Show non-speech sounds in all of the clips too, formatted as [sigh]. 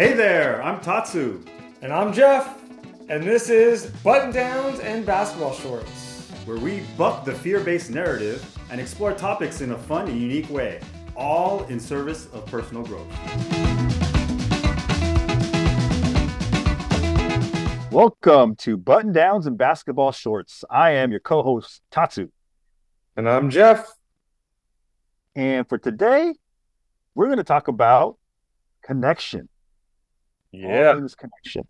Hey there, I'm Tatsu, And I'm Jeff, and this is Button Downs and Basketball Shorts. where we buck the fear based narrative and explore topics in a fun and unique way, all in service of personal growth. Welcome to Button Downs and Basketball Shorts. I am your co-host Tatsu, And I'm Jeff. and for today, we're going to talk about connection. All things connection.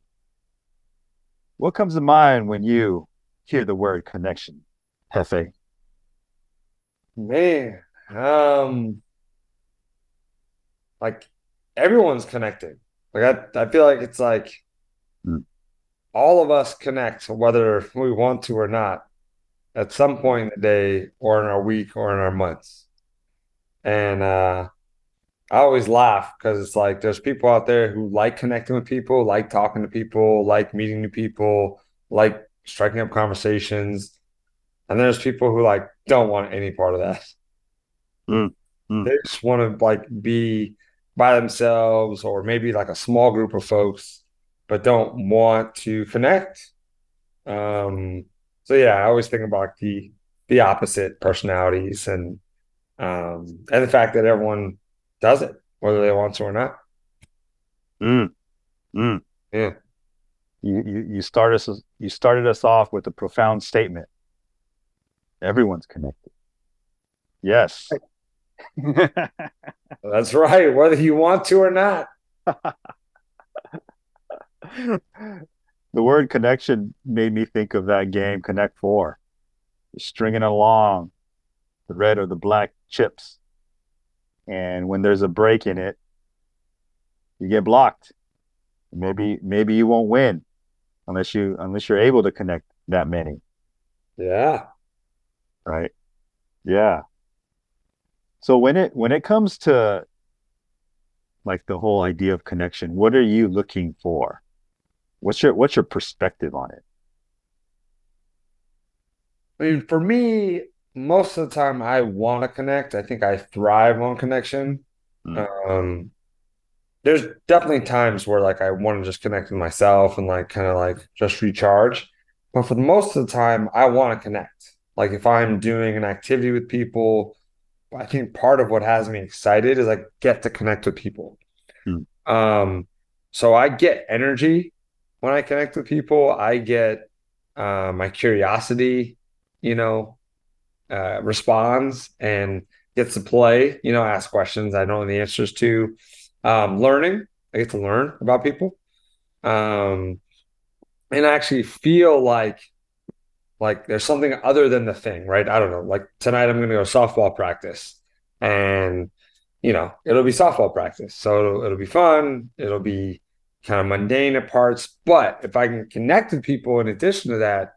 What comes to mind when you hear the word connection, Hefe? Man, um, like everyone's connected. Like I, I feel like it's like Hmm. all of us connect, whether we want to or not, at some point in the day, or in our week, or in our months. And uh, I always laugh because it's like there's people out there who like connecting with people, like talking to people, like meeting new people, like striking up conversations. And there's people who like don't want any part of that. Mm, mm. They just want to like be by themselves or maybe like a small group of folks, but don't want to connect. Um, so yeah, I always think about the the opposite personalities and um and the fact that everyone does it, whether they want to or not. Mm. Mm. Yeah. You, you you started us you started us off with a profound statement. Everyone's connected. Yes. [laughs] That's right, whether you want to or not. [laughs] the word connection made me think of that game Connect Four. You're stringing along the red or the black chips, and when there's a break in it, you get blocked. Maybe maybe you won't win unless you unless you're able to connect that many, Yeah. right? Yeah. So when it when it comes to like the whole idea of connection, what are you looking for? What's your what's your perspective on it? I mean, for me, most of the time I want to connect. I think I thrive on connection. Mm. Um, there's definitely times where like I want to just connect with myself and like kind of like just recharge. But for the most of the time, I want to connect. Like if I'm doing an activity with people, I think part of what has me excited is I get to connect with people. Mm. Um, so I get energy when I connect with people. I get uh, my curiosity, you know, uh, responds and gets to play, you know, ask questions I don't know the answers to. Um, learning, I get to learn about people. Um, and I actually feel like like there's something other than the thing, right? I don't know. Like tonight I'm gonna go softball practice and you know, it'll be softball practice. So it'll, it'll be fun. It'll be kind of mundane at parts. But if I can connect with people in addition to that,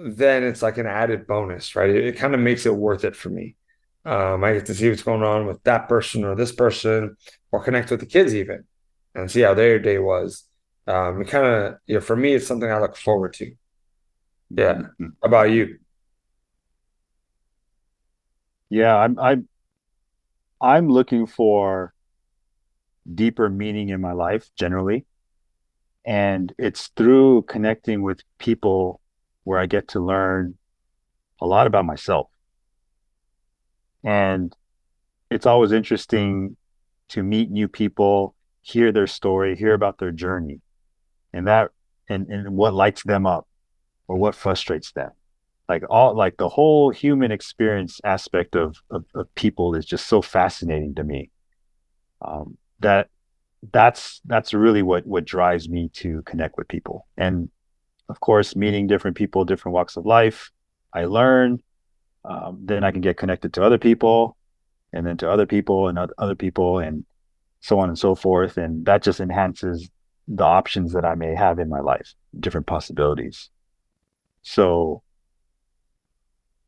then it's like an added bonus, right? It, it kind of makes it worth it for me. Um, I get to see what's going on with that person or this person, or connect with the kids even, and see how their day was. Um, it kind of, you know, for me, it's something I look forward to. Yeah. Mhm. How about you? Yeah, I'm I'm I'm looking for deeper meaning in my life generally. And it's through connecting with people where I get to learn a lot about myself. And it's always interesting to meet new people, hear their story, hear about their journey, and that and, and what lights them up or what frustrates them. Like all like the whole human experience aspect of of, of people is just so fascinating to me. Um, that that's that's really what what drives me to connect with people. And of course meeting different people different walks of life i learn um, then i can get connected to other people and then to other people and other people and so on and so forth. And that just enhances the options that i may have in my life different possibilities. So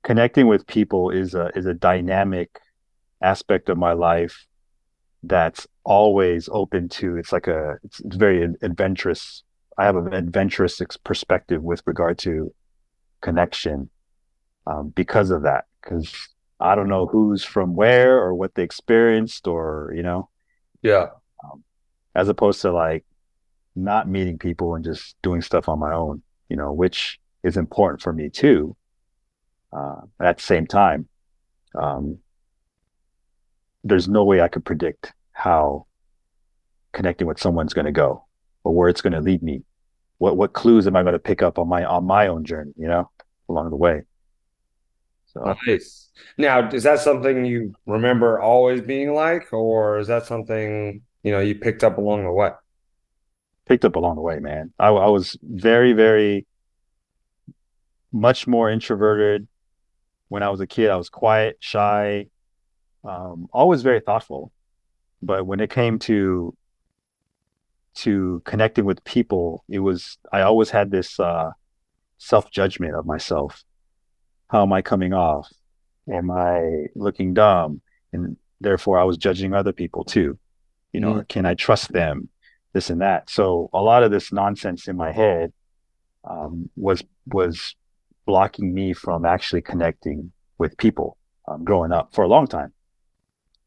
connecting with people is a is a dynamic aspect of my life that's always open to it's like a it's, it's very adventurous i have an adventurous perspective with regard to connection um, because of that because i don't know who's from where or what they experienced or you know Yeah. as opposed to like not meeting people and just doing stuff on my own, you know, which is important for me too. Uh, at the same time, um, there's no way I could predict how connecting with someone's going to go or where it's going to lead me. What what clues am I going to pick up on my on my own journey? You know, along the way. So nice. Now, is that something you remember always being like, or is that something you know you picked up along the way? Picked up along the way, man. I, I was very, very much more introverted when I was a kid. I was quiet, shy, um, always very thoughtful. But when it came to to connecting with people, it was I always had this uh, self judgment of myself. How am I coming off? Am I looking dumb? And therefore, I was judging other people too. You know, mm. can I trust them? This and that. So a lot of this nonsense in my head um, was was blocking me from actually connecting with people um, growing up for a long time.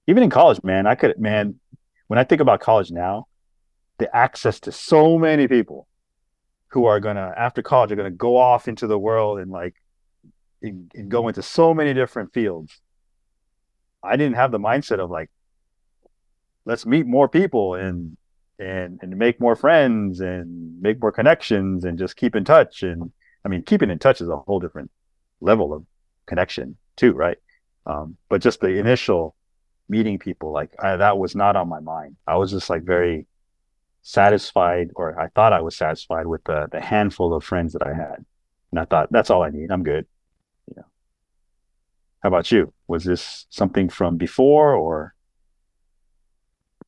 Even in college, man, I could, man, when I think about college now, the access to so many people who are gonna after college are gonna go off into the world and like and, and go into so many different fields. I didn't have the mindset of like, let's meet more people and and and make more friends and make more connections and just keep in touch. And I mean, keeping in touch is a whole different level of connection too, right? Um, but just the initial meeting people, like I, that was not on my mind. I was just like very satisfied, or I thought I was satisfied with the the handful of friends that I had, and I thought that's all I need. I'm good. Know. How about you? Was this something from before, or?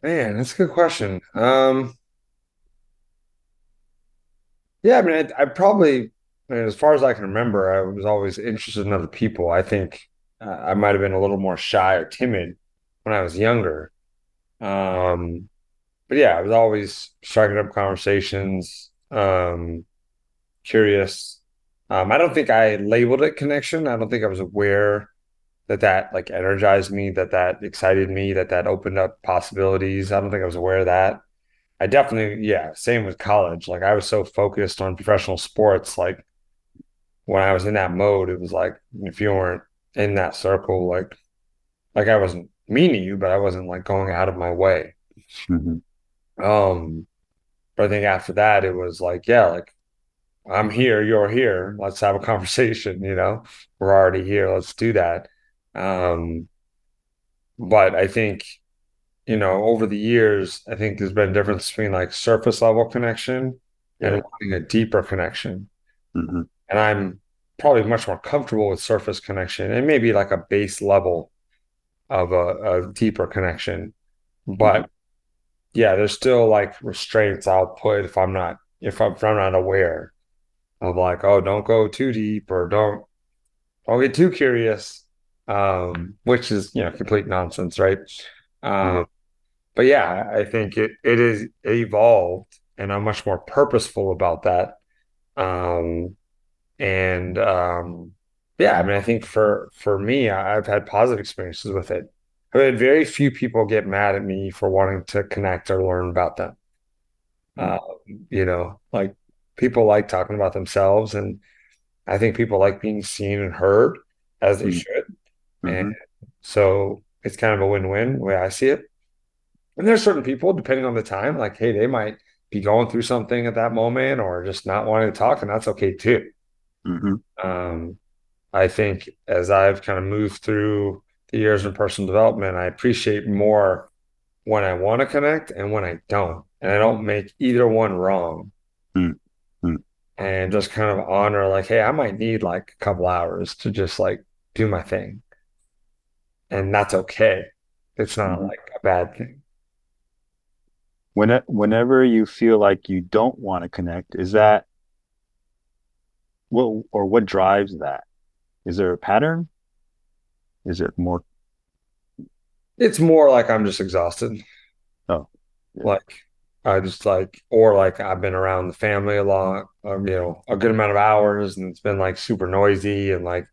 Man, that's a good question. Um, yeah, I mean, I, I probably, I mean, as far as I can remember, I was always interested in other people. I think uh, I might have been a little more shy or timid when I was younger. Um, but yeah, I was always striking up conversations, um, curious. Um, I don't think I labeled it connection. I don't think I was aware that that like energized me, that that excited me, that that opened up possibilities. I don't think I was aware of that. I definitely, yeah, same with college. Like I was so focused on professional sports. Like when I was in that mode, it was like if you weren't in that circle, like like I wasn't meaning you, but I wasn't like going out of my way. Mm-hmm. Um, but I think after that, it was like, yeah, like I'm here, you're here. Let's have a conversation. You know, we're already here. Let's do that. Um, but I think, you know, over the years, I think there's been a difference between like surface level connection yeah. and wanting a deeper connection. Mm-hmm. And I'm probably much more comfortable with surface connection and maybe like a base level of a, a deeper connection. But mm-hmm yeah, there's still like restraints I'll put if I'm not if I'm, if I'm not aware of like, oh, don't go too deep or don't don't get too curious, um, which is you know complete nonsense, right? Um, mm-hmm. But yeah, I think it it is evolved, and I'm much more purposeful about that. Um, and um, yeah, I mean, I think for for me, I've had positive experiences with it. I had very few people get mad at me for wanting to connect or learn about them. Mm-hmm. Uh, you know, like people like talking about themselves, and I think people like being seen and heard as they mm-hmm. should. Mm-hmm. And so it's kind of a win-win the way I see it. And there's certain people, depending on the time, like, hey, they might be going through something at that moment or just not wanting to talk, and that's okay too. Mm-hmm. Um, I think as I've kind of moved through the years in personal development, I appreciate more when I want to connect and when I don't. And I don't make either one wrong. Mm. Mm. And just kind of honor, like, hey, I might need like a couple hours to just like do my thing. And that's okay. It's not mm. like a bad thing. When, whenever you feel like you don't want to connect, is that what or what drives that? Is there a pattern? Is it more? It's more like I'm just exhausted. Oh, yeah. like I just like, or like I've been around the family a lot, um, you know, a good amount of hours, and it's been like super noisy, and like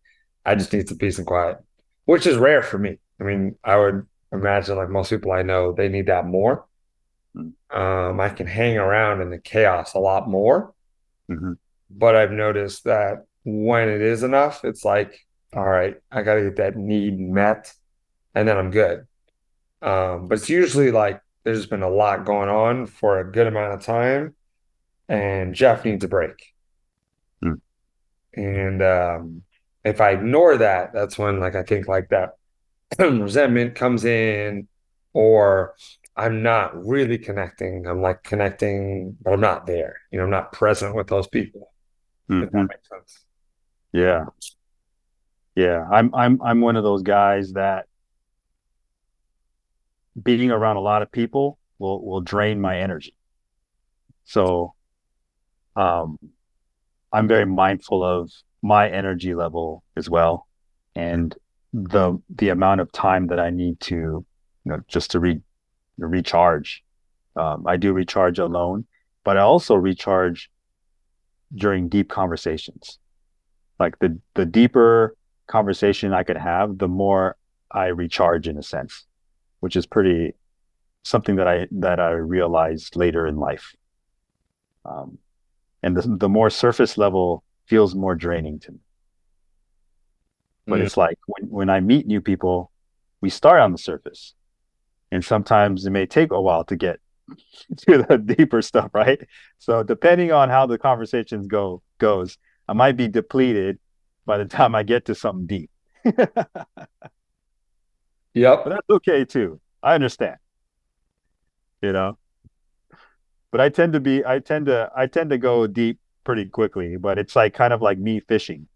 I just need some peace and quiet, which is rare for me. I mean, I would imagine like most people I know, they need that more. mm. um, I can hang around in the chaos a lot more. Mm-hmm. But I've noticed that when it is enough, it's like, all right, I got to get that need met and then I'm good. Um, but it's usually like there's been a lot going on for a good amount of time and Jeff needs a break. Mm. And um, if I ignore that, that's when like I think like that [clears throat] resentment comes in or I'm not really connecting. I'm like connecting, but I'm not there. You know, I'm not present with those people. Mm-hmm. If that makes sense. Yeah. Yeah. I'm I'm I'm one of those guys that being around a lot of people will will drain my energy. So um I'm very mindful of my energy level as well and the the amount of time that I need to you know just to re recharge. Um, I do recharge alone, but I also recharge during deep conversations. Like the the deeper conversation I could have, the more I recharge in a sense, which is pretty something that I that I realized later in life. Um, and the the more surface level feels more draining to me. But mm. it's like when when I meet new people, we start on the surface and sometimes it may take a while to get [laughs] to the deeper stuff right so depending on how the conversations go goes i might be depleted by the time i get to something deep. [laughs] Yep. But that's okay too. I understand. You know? But i tend to be i tend to i tend to go deep pretty quickly but it's like kind of like me fishing.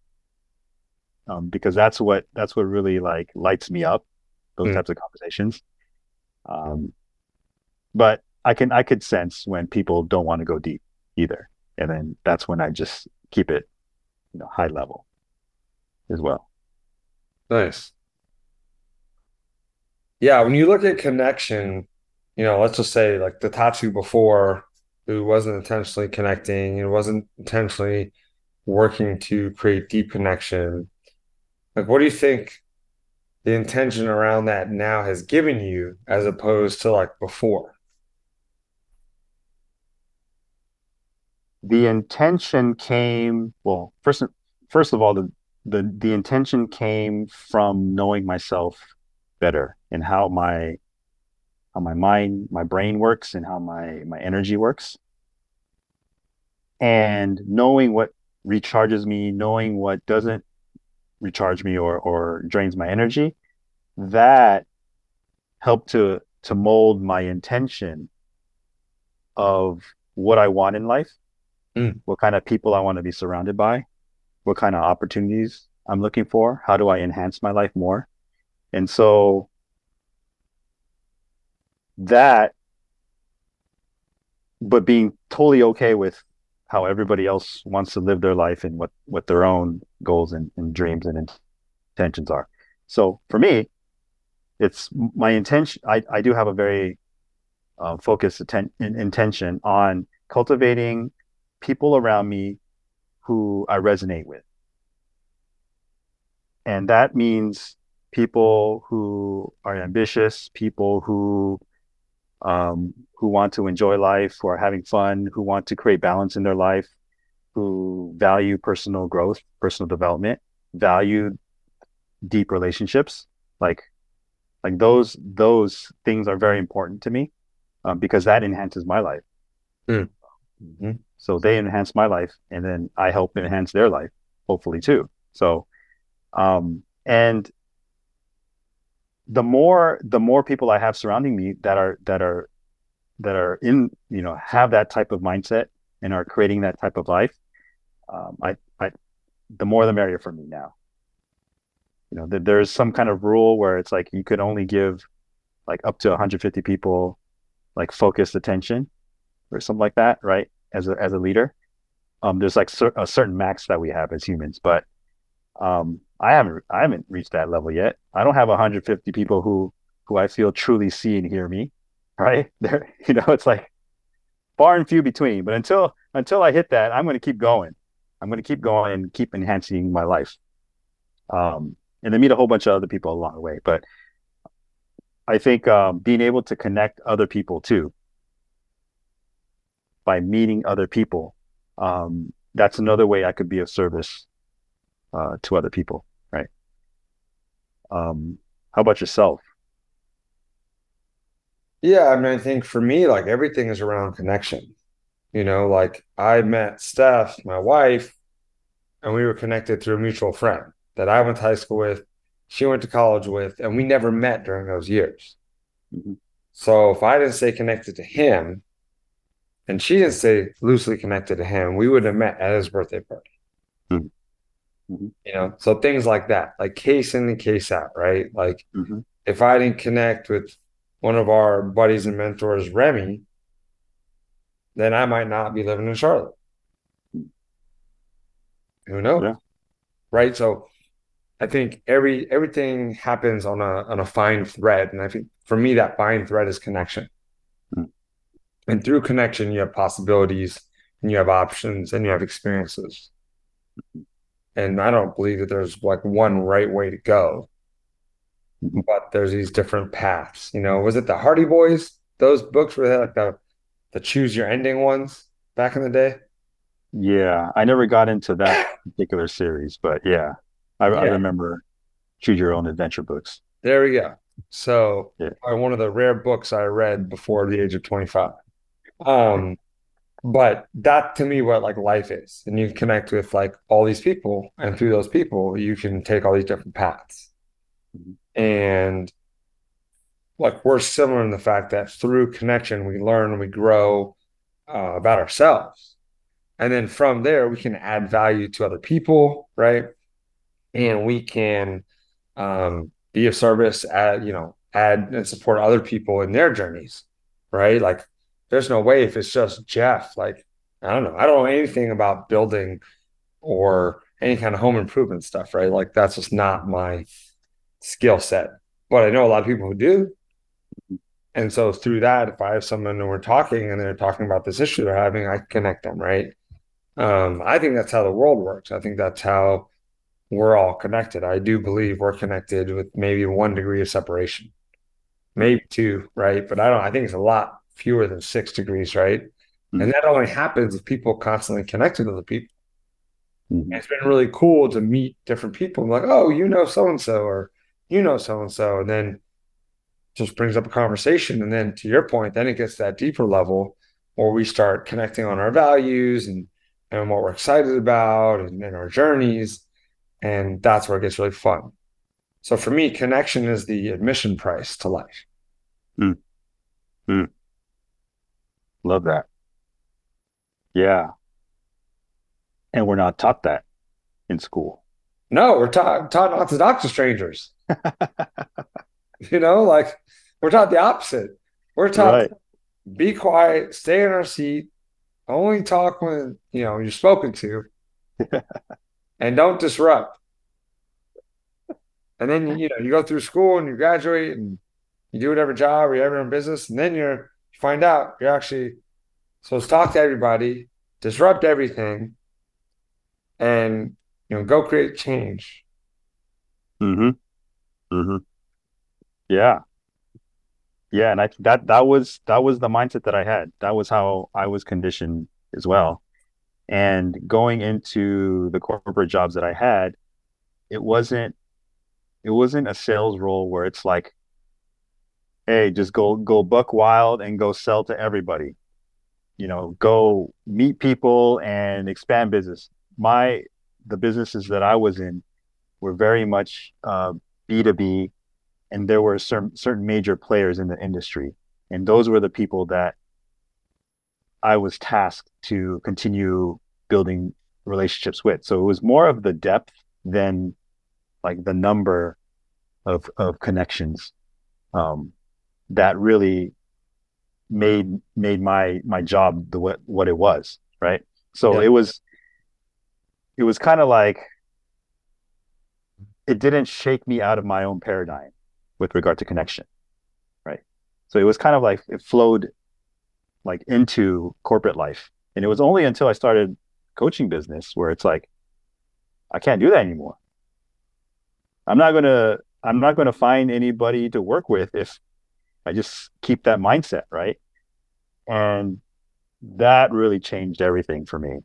Um, because that's what that's what really like lights me up those mm. types of conversations. Um, but I can I could sense when people don't want to go deep either, and then that's when I just keep it, you know, high level as well. Nice. Yeah, when you look at connection, you know, let's just say like the Tatsu before, who wasn't intentionally connecting and wasn't intentionally working to create deep connection. Like, what do you think the intention around that now has given you as opposed to like before? The intention came well first first of all the the the intention came from knowing myself better and how my how my mind my brain works and how my my energy works and knowing what recharges me knowing what doesn't recharge me or or drains my energy that helped to to mold my intention of what I want in life, mm. what kind of people I want to be surrounded by, what kind of opportunities I'm looking for, how do I enhance my life more. And so that but being totally okay with how everybody else wants to live their life and what what their own goals and, and dreams and intentions are. So for me, it's my intention. I, I do have a very uh, focused atten- intention on cultivating people around me who I resonate with. And that means people who are ambitious, people who um, who want to enjoy life, who are having fun, who want to create balance in their life, who value personal growth, personal development, value deep relationships. Like like those those things are very important to me um, because that enhances my life. Mm. Mm-hmm. So they enhance my life, and then I help enhance their life, hopefully too. So, um, and the more the more people I have surrounding me that are that are that are in you know have that type of mindset and are creating that type of life, um, I I the more the merrier for me now you know that there's some kind of rule where it's like you could only give like up to 150 people like focused attention or something like that right as a as a leader. Um there's like cer- a certain max that we have as humans but um i haven't i haven't reached that level yet. I don't have 150 people who who i feel truly see and hear me right? [laughs] There you know it's like far and few between. But until until i hit that i'm going to keep going. I'm going to keep going and keep enhancing my life. Um and then meet a whole bunch of other people along the way. But I think um, being able to connect other people too, by meeting other people. Um, that's another way I could be of service uh, to other people, right? Um, how about yourself? Yeah, I mean, I think for me, like everything is around connection. You know, like I met Steph, my wife, and we were connected through a mutual friend that I went to high school with, she went to college with, and we never met during those years. Mm-hmm. So if I didn't stay connected to him, and she didn't say loosely connected to him, we would have met at his birthday party. Mm-hmm. mm-hmm. You know, so things like that, like case in and case out, right? Like mm-hmm. if I didn't connect with one of our buddies and mentors, Remy, then I might not be living in Charlotte. Who knows? Yeah. Right. So I think every everything happens on a on a fine thread. And I think for me that fine thread is connection. And through connection you have possibilities and you have options and you have experiences. And I don't believe that there's like one right way to go. But there's these different paths. You know, was it the Hardy Boys? Those books were they like the the choose your ending ones back in the day? Yeah, I never got into that particular series, but yeah, I, yeah. I remember choose your own adventure books. There we go. So, yeah. one of the rare books I read before the age of 25. Um, but that to me, what like life is, and you connect with like all these people, and through those people, you can take all these different paths. And like we're similar in the fact that through connection, we learn we grow uh, about ourselves and then from there, we can add value to other people, right? And we can um, be of service, at you know, add and support other people in their journeys, right? Like, there's no way if it's just Jeff, like, I don't know, I don't know anything about building or any kind of home improvement stuff, right? Like, that's just not my skill set. But I know a lot of people who do. And so through that, if I have someone and we're talking and they're talking about this issue they're having, I connect them, right? Um, I think that's how the world works. I think that's how we're all connected. I do believe we're connected with maybe one degree of separation, maybe two, right? But I don't, I think it's a lot fewer than six degrees, right? Mm-hmm. And that only happens if people constantly connect with other people. Mm-hmm. It's been really cool to meet different people. I'm like, oh, you know so and so, or you know so and so, and then just brings up a conversation. And then to your point, then it gets that deeper level where we start connecting on our values and and what we're excited about and, and our journeys. And that's where it gets really fun. So for me, connection is the admission price to life. Mm. Mm. Love that. Yeah. And we're not taught that in school. No, we're taught taught not to talk to strangers. [laughs] you know, like we're taught the opposite. We're taught right. be quiet, stay in our seat, only talk when you know you're spoken to, [laughs] and don't disrupt. And then you know you go through school and you graduate and you do whatever job or you have your own business, and then you're you find out you're actually supposed to talk to everybody, disrupt everything, and you know go create change. Mm-hmm. Mm-hmm. Yeah yeah and i that that was that was the mindset that i had that was how i was conditioned as well and going into the corporate jobs that i had it wasn't it wasn't a sales role where it's like hey just go go buck wild and go sell to everybody. You know go meet people and expand business. My the businesses that i was in were very much uh, b2b and there were certain certain major players in the industry, and those were the people that I was tasked to continue building relationships with. So it was more of the depth than like the number of of connections. Um, that really made made my my job the what what it was right so yeah. it was it was kind of like it didn't shake me out of my own paradigm with regard to connection, right? So it was kind of like it flowed like into corporate life. And it was only until I started coaching business where it's like, I can't do that anymore. I'm not gonna I'm not gonna find anybody to work with if I just keep that mindset, right? And that really changed everything for me.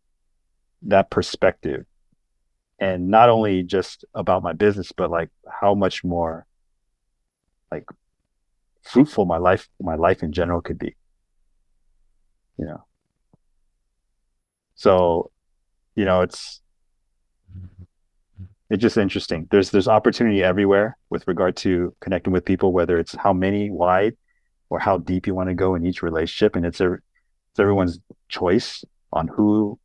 That perspective. And not only just about my business, but like how much more like fruitful my life my life in general could be. You know. So, you know, it's it's just interesting. There's there's opportunity everywhere with regard to connecting with people, whether it's how many wide or how deep you want to go in each relationship, and it's a it's everyone's choice on who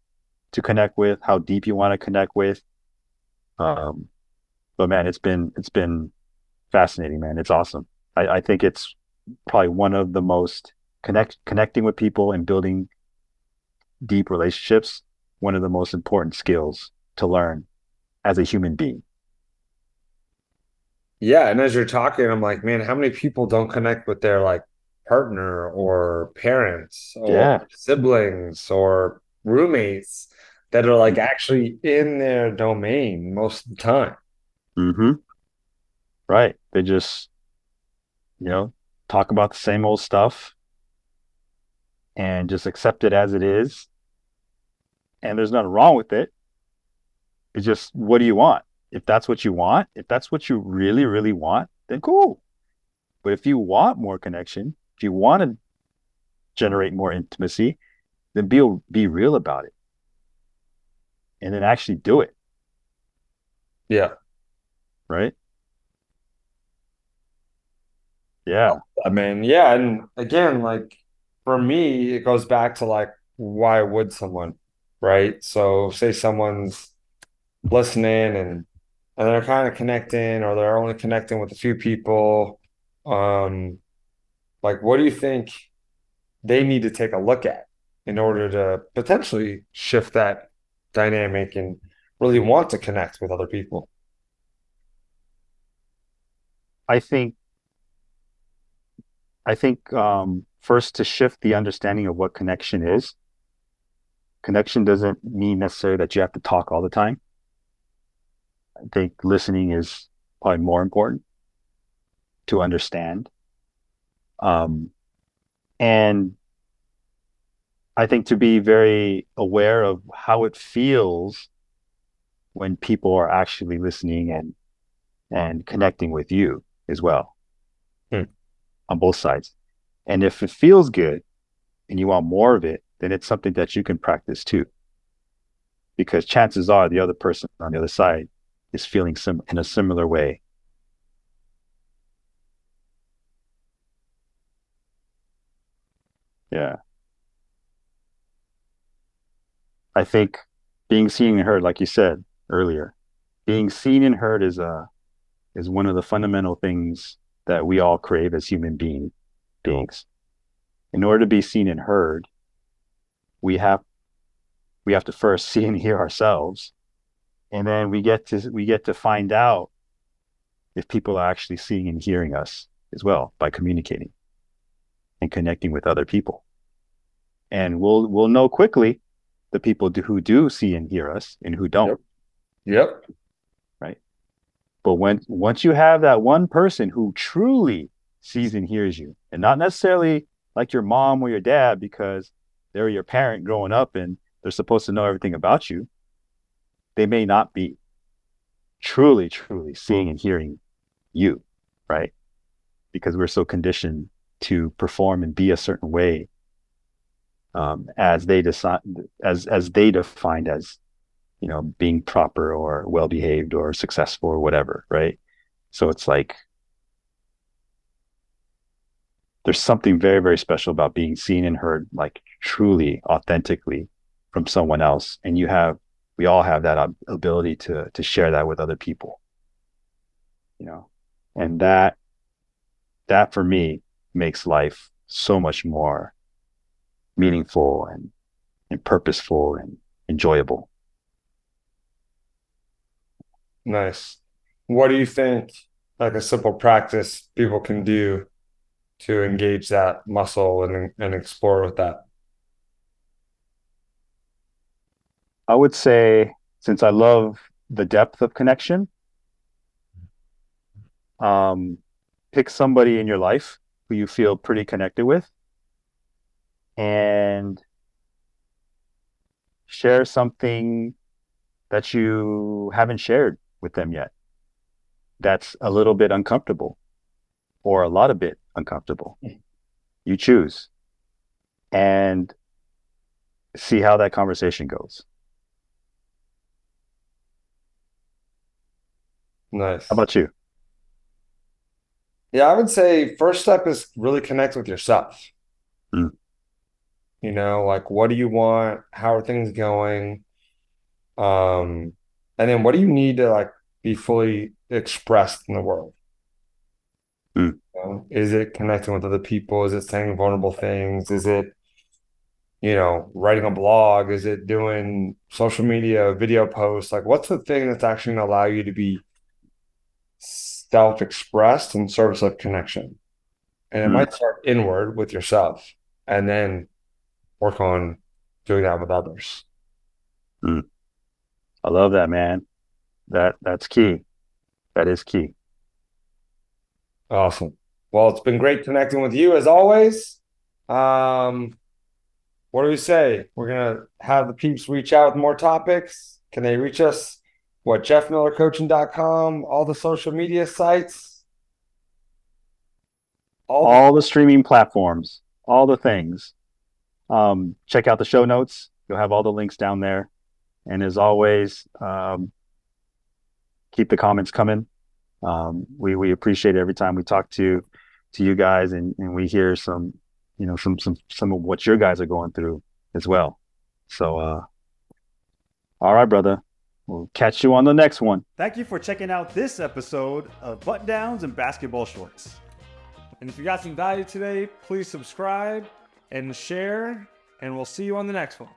to connect with, how deep you want to connect with. Um, but man, it's been it's been fascinating, man. It's awesome. I, I think it's probably one of the most connect connecting with people and building deep relationships. One of the most important skills to learn as a human being. Yeah, and as you're talking, I'm like, man, how many people don't connect with their like partner or parents or Yeah. siblings or roommates that are like actually in their domain most of the time? Mm-hmm. Right. They just, you know, talk about the same old stuff and just accept it as it is. And there's nothing wrong with it. It's just, what do you want? If that's what you want, if that's what you really, really want, then cool. But if you want more connection, if you want to generate more intimacy, then be be real about it. And then actually do it, Yeah. right? Yeah. I mean, yeah, and again, like for me, it goes back to like why would someone, right? So say someone's listening and and they're kind of connecting or they're only connecting with a few people. Um, like what do you think they need to take a look at in order to potentially shift that dynamic and really want to connect with other people? I think I think um, first to shift the understanding of what connection is. Connection doesn't mean necessarily that you have to talk all the time. I think listening is probably more important to understand. Um, and I think to be very aware of how it feels when people are actually listening and and connecting with you as well Hmm. on both sides. And if it feels good and you want more of it, then it's something that you can practice too. Because chances are the other person on the other side is feeling sim- in a similar way. Yeah. I think being seen and heard, like you said earlier, being seen and heard is a is one of the fundamental things that we all crave as human being beings. In order to be seen and heard, we have we have to first [laughs] see and hear ourselves, and then we get to we get to find out if people are actually seeing and hearing us as well by communicating and connecting with other people. And we'll we'll know quickly the people do, who do see and hear us and who don't. Yep. Right. But when once you have that one person who truly sees and hears you, and not necessarily like your mom or your dad because they're your parent growing up and they're supposed to know everything about you, they may not be truly, truly seeing and hearing you, right? Because we're so conditioned to perform and be a certain way um, as they decide, as as they defined as you know, being proper or well behaved or successful or whatever, right? So it's like there's something very, very special about being seen and heard, like truly, authentically from someone else. And you have, we all have that ability to to share that with other people, you know, and that that for me makes life so much more meaningful and and purposeful and enjoyable. Nice. What do you think, like a simple practice people can do to engage that muscle and and explore with that? I would say, since I love the depth of connection, um, pick somebody in your life who you feel pretty connected with and share something that you haven't shared with them yet. That's a little bit uncomfortable or a lot of bit uncomfortable. You choose and see how that conversation goes. Nice. How about you? Yeah, I would say first step is really connect with yourself. Mm. You know, like what do you want? How are things going? Um, and then what do you need to like be fully expressed in the world? Mm. You know, is it connecting with other people? Is it saying vulnerable things? Is it, you know, writing a blog? Is it doing social media, video posts? Like, what's the thing that's actually going to allow you to be self-expressed in service of connection? And it Mm. might start inward with yourself and then work on doing that with others. I love that, man. That that's key. That is key. Awesome. Well, it's been great connecting with you as always. Um, what do we say? We're gonna have the peeps reach out with more topics. Can they reach us? What, jeffmillercoaching.com, all the social media sites? All, All the streaming platforms, all the things. Um, check out the show notes. You'll have all the links down there. And as always, um, keep the comments coming. Um, we we appreciate every time we talk to to you guys and, and we hear some you know some some some of what your guys are going through as well. So uh all right, brother. We'll catch you on the next one. Thank you for checking out this episode of Button Downs and Basketball Shorts. And if you got some value today, please subscribe and share, and we'll see you on the next one.